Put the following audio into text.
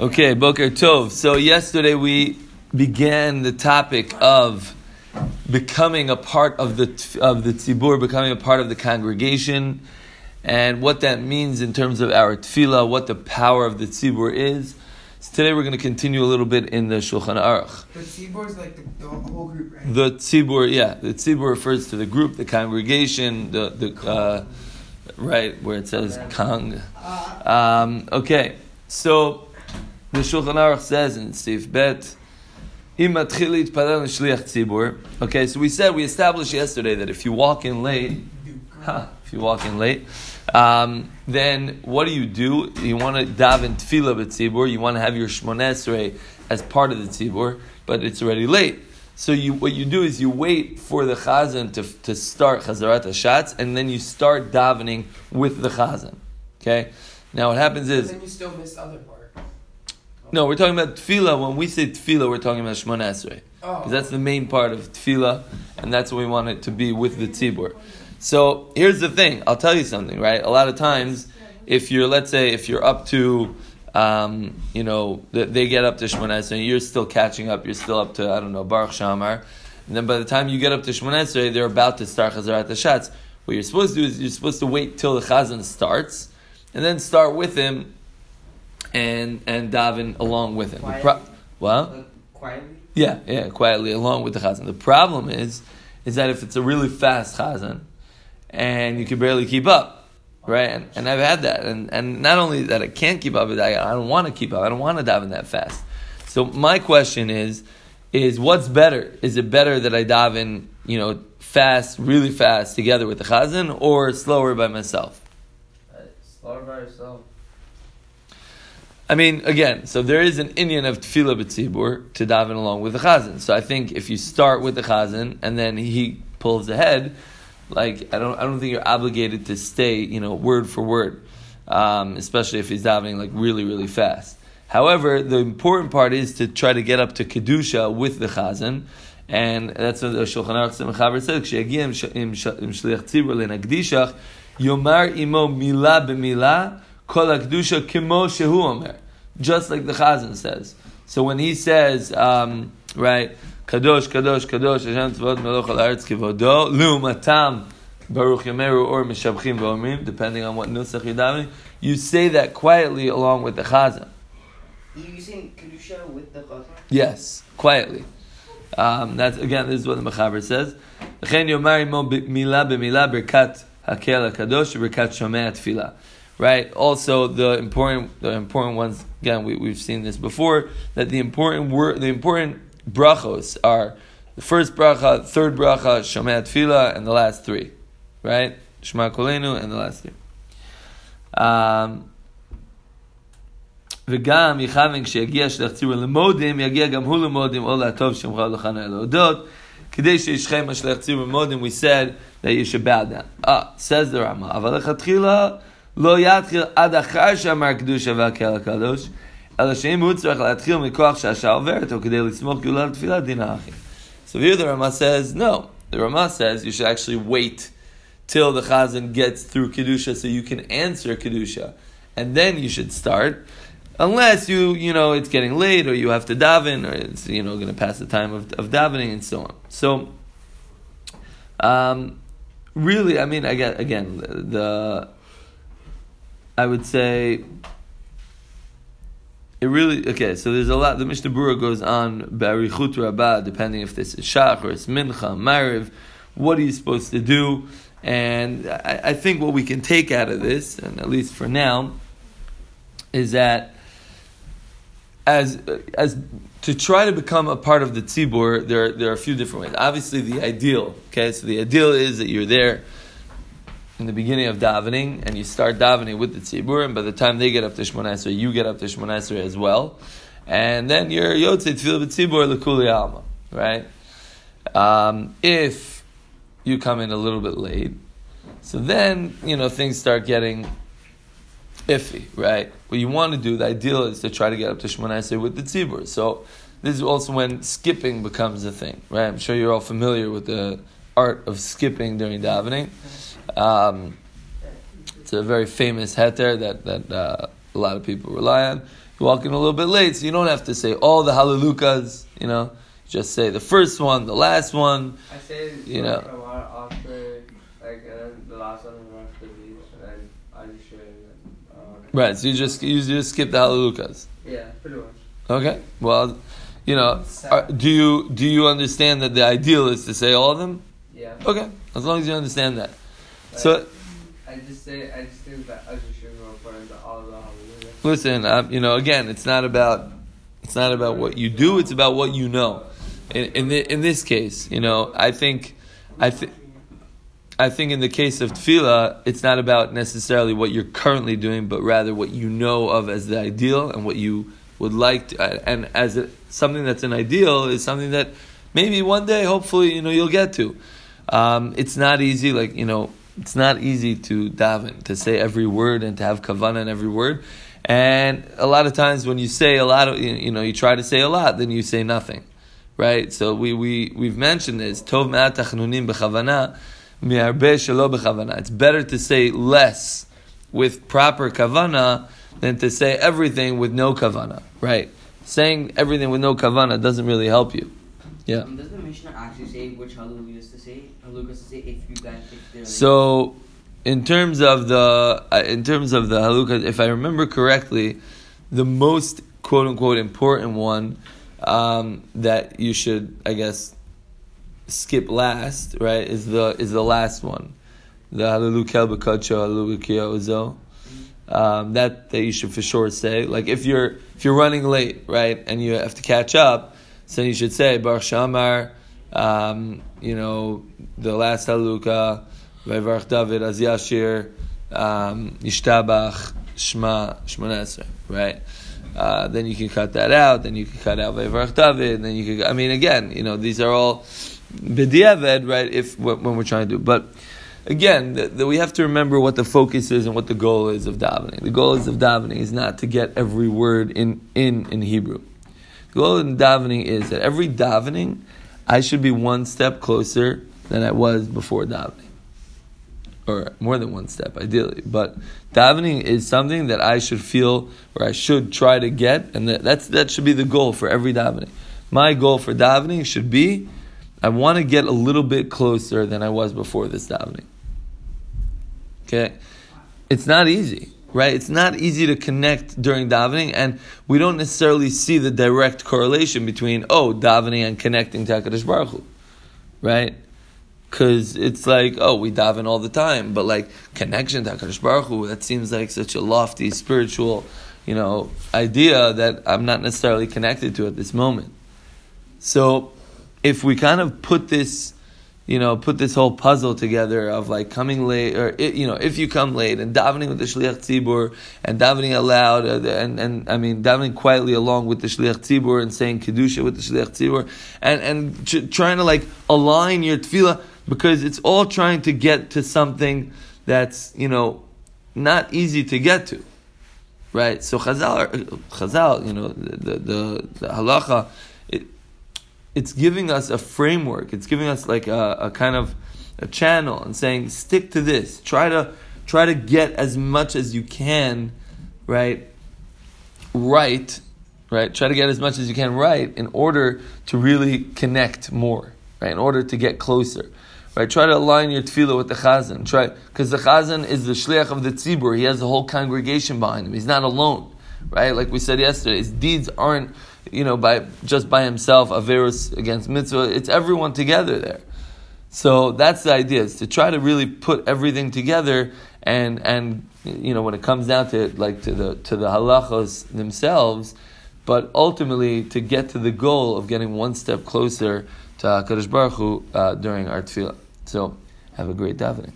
Okay, Boker Tov. So yesterday we began the topic of becoming a part of the of the tzibur, becoming a part of the congregation, and what that means in terms of our tefillah, what the power of the tzibur is. So today we're going to continue a little bit in the Shulchan Aruch. The tzibur is like the, the whole group, right? The tzibur, yeah, the tzibur refers to the group, the congregation, the the uh, right where it says kang. Um, okay, so the Shulchan Aruch says in se'if bet. Okay, so we said we established yesterday that if you walk in late, huh, if you walk in late, um, then what do you do? You want to daven tefillah b'tzibur. You want to have your shmonesrei as part of the tzibur, but it's already late. So you, what you do is you wait for the chazan to, to start chazarat hashatz, and then you start davening with the chazan. Okay. Now what happens is. Then you still miss other part. No, we're talking about tefillah. When we say tefillah, we're talking about Shemona Esrei. Oh. Because that's the main part of tefillah, and that's what we want it to be with the tzibur. So here's the thing. I'll tell you something, right? A lot of times, if you're, let's say, if you're up to, um, you know, they get up to Shemona Esrei, and you're still catching up. You're still up to, I don't know, Baruch She'amar. And then by the time you get up to Shemona Esrei, they're about to start Chazarat Hashatz. What you're supposed to do is you're supposed to wait till the Chazan starts, and then start with him and and daven along with him. Quietly? Pro- well, Like, quietly? yeah, yeah, quietly along with the chazan. The problem is, is that if it's a really fast chazan, and you can barely keep up, right? And, and I've had that, and and not only that I can't keep up, but I, I don't want to keep up. I don't want to daven that fast. So my question is, is what's better? Is it better that I daven, you know, fast, really fast together with the chazan, or slower by myself? Uh, slower by yourself. I mean, again, so there is an inyan of tefillah b'tzibur to daven along with the chazan. So I think if you start with the chazan and then he pulls ahead, like I don't, I don't think you're obligated to stay, you know, word for word, um, especially if he's davening like really, really fast. However, the important part is to try to get up to kedusha with the chazan, and that's what the Shulchan Aruch Mechaber said. "Ksheyagia im sh- im sh- im shliach tzibur lenagdishach, yomar imo mila b'mila." Kol kimo shehu omer, just like the Chazan says. So when he says, um, right, kadosh, kadosh, kadosh, Hashem tzvot meloch al haaretz kivodo, lumatam baruch yameru or mishabchim v'omrim, depending on what nusach you're davening, you say that quietly along with the Chazan. You using Kedusha with the chazan? Yes, quietly. Um, that's again. This is what the Mechaber says. V'chen yomar imo mila b'mila berkat hakel hakadosh berkat shomei tefillah Right. Also, the important, the important ones. Again, we, we've seen this before. That the important word, the important brachos are the first bracha, third bracha, shomei tefillah, and the last three. Right. Shema kolenu, and the last three. Um, וגם יכוון כשיגיע שליח ציבור למודים, יגיע גם הוא למודים, או להטוב שמך לכנה להודות. כדי שישכם השליח ציבור למודים, we said that you should bow down. אה, says the רמה, אבל לכתחילה לא יתחיל עד אחר שאמר קדושה והקהל הקדוש, אלא שאם הוא צריך להתחיל מכוח שהשעה עוברת, או כדי לסמוך גאולה לתפילה, דין האחי. So here the Rama says, no. The Rama says you should actually wait till the Chazan gets through Kedusha so you can answer Kedusha. And then you should start. Unless you, you know, it's getting late or you have to daven or it's, you know, going to pass the time of, of davening and so on. So, um, really, I mean, again, again, the, I would say, it really, okay, so there's a lot, the Mishnah Berurah goes on, Barichut Rabbah, depending if this is Shach or it's Mincha, Mariv, what are you supposed to do? And I, I think what we can take out of this, and at least for now, is that as as to try to become a part of the tzibur, there there are a few different ways. Obviously, the ideal, okay, so the ideal is that you're there in the beginning of davening, and you start davening with the tzibur, and by the time they get up to Shemona Esrei, you get up to Shemona Esrei as well, and then you're yotzei tefillah b'tzibur lekuli alma, right? Um, if you come in a little bit late, so then you know things start getting iffy, right? What you want to do, the ideal is to try to get up to Shemona Esrei with the tzibur. So this is also when skipping becomes a thing, right? I'm sure you're all familiar with the art of skipping during davening. Um, it's a very famous heter that that uh, a lot of people rely on. you walk in a little bit late, so you don't have to say all the hallelujahs, you know. Just say the first one, the last one. I say You know. After like and the last one after these and I just share. Uh, Right, so you just you just skip the hallelujahs. yeah, pretty much. Okay. Well, you know, are, do you do you understand that the ideal is to say all of them? Yeah. Okay, as long as you understand that. Like, So I just say I just think that I just should go for the all the hallelujah. listen, you know, again, it's not about it's not about what you do; it's about what you know. In in, the, in this case, you know, I think I think. I think in the case of tefillah, it's not about necessarily what you're currently doing, but rather what you know of as the ideal and what you would like to, uh, and as a, something that's an ideal is something that maybe one day, hopefully, you know, you'll get to. Um, it's not easy, like you know, it's not easy to daven to say every word and to have kavanah in every word. And a lot of times, when you say a lot of, you know, you try to say a lot, then you say nothing, right? So we we we've mentioned this. Tov me'at tachnunim b'chavana, mi'arbe shelo b'chavana. It's better to say less with proper kavana than to say everything with no kavana, right? Saying everything with no kavana doesn't really help you. Yeah. Um, does the Mishnah actually say which hallelujahs to say? Hallelujahs to say if you guys if they're So, in terms of the uh, in terms of the halukah, if I remember correctly, the most quote unquote important one um, that you should, I guess, skip last, right, is the is the last one, the halulukel b'kacho halulukia ozo. Um, that that you should for sure say. Like if you're if you're running late, right, and you have to catch up, so you should say Baruch She'amar. Um, you know the last haluka, Vayvarch David Az Yashir, um, Yishtabach Shma Shmonesre, right? Uh, then you can cut that out. Then you can cut out Vayvarch David. Then you can. I mean, again, you know, these are all b'diavad, right? If when when we're trying to do, but again, the, the, we have to remember what the focus is and what the goal is of davening. The goal is of davening is not to get every word in in in Hebrew. Goal in davening is that every davening, I should be one step closer than I was before davening, or more than one step, ideally. But davening is something that I should feel, or I should try to get, and that, that's that should be the goal for every davening. My goal for davening should be, I want to get a little bit closer than I was before this davening. Okay, it's not easy, right? It's not easy to connect during davening, and we don't necessarily see the direct correlation between oh davening and connecting to Hakadosh Baruch Hu, right? Because it's like oh we daven all the time, but like connection to Hakadosh Baruch Hu that seems like such a lofty spiritual, you know, idea that I'm not necessarily connected to at this moment. So, if we kind of put this you know, put this whole puzzle together of like coming late, or you know, if you come late and davening with the shliach tzibur and davening aloud, uh, and and I mean davening quietly along with the shliach tzibur and saying kedusha with the shliach tzibur, and and tr- trying to like align your tefillah because it's all trying to get to something that's you know not easy to get to, right? So Chazal, Chazal, you know, the the, the, halacha. It's giving us a framework. It's giving us like a, a kind of a channel and saying, stick to this. Try to try to get as much as you can, right? Right, right. Try to get as much as you can right in order to really connect more, right? In order to get closer. Right, try to align your tefillah with the chazan. Try because the chazan is the shliach of the tzibur. He has a whole congregation behind him. He's not alone, right? Like we said yesterday, his deeds aren't you know, by just by himself, averus against mitzvah. It's everyone together there. So that's the idea: is to try to really put everything together, and and you know, when it comes down to it, like to the to the halachos themselves, but ultimately to get to the goal of getting one step closer to Hakadosh Baruch Hu uh, during our tefillah. So have a great davening.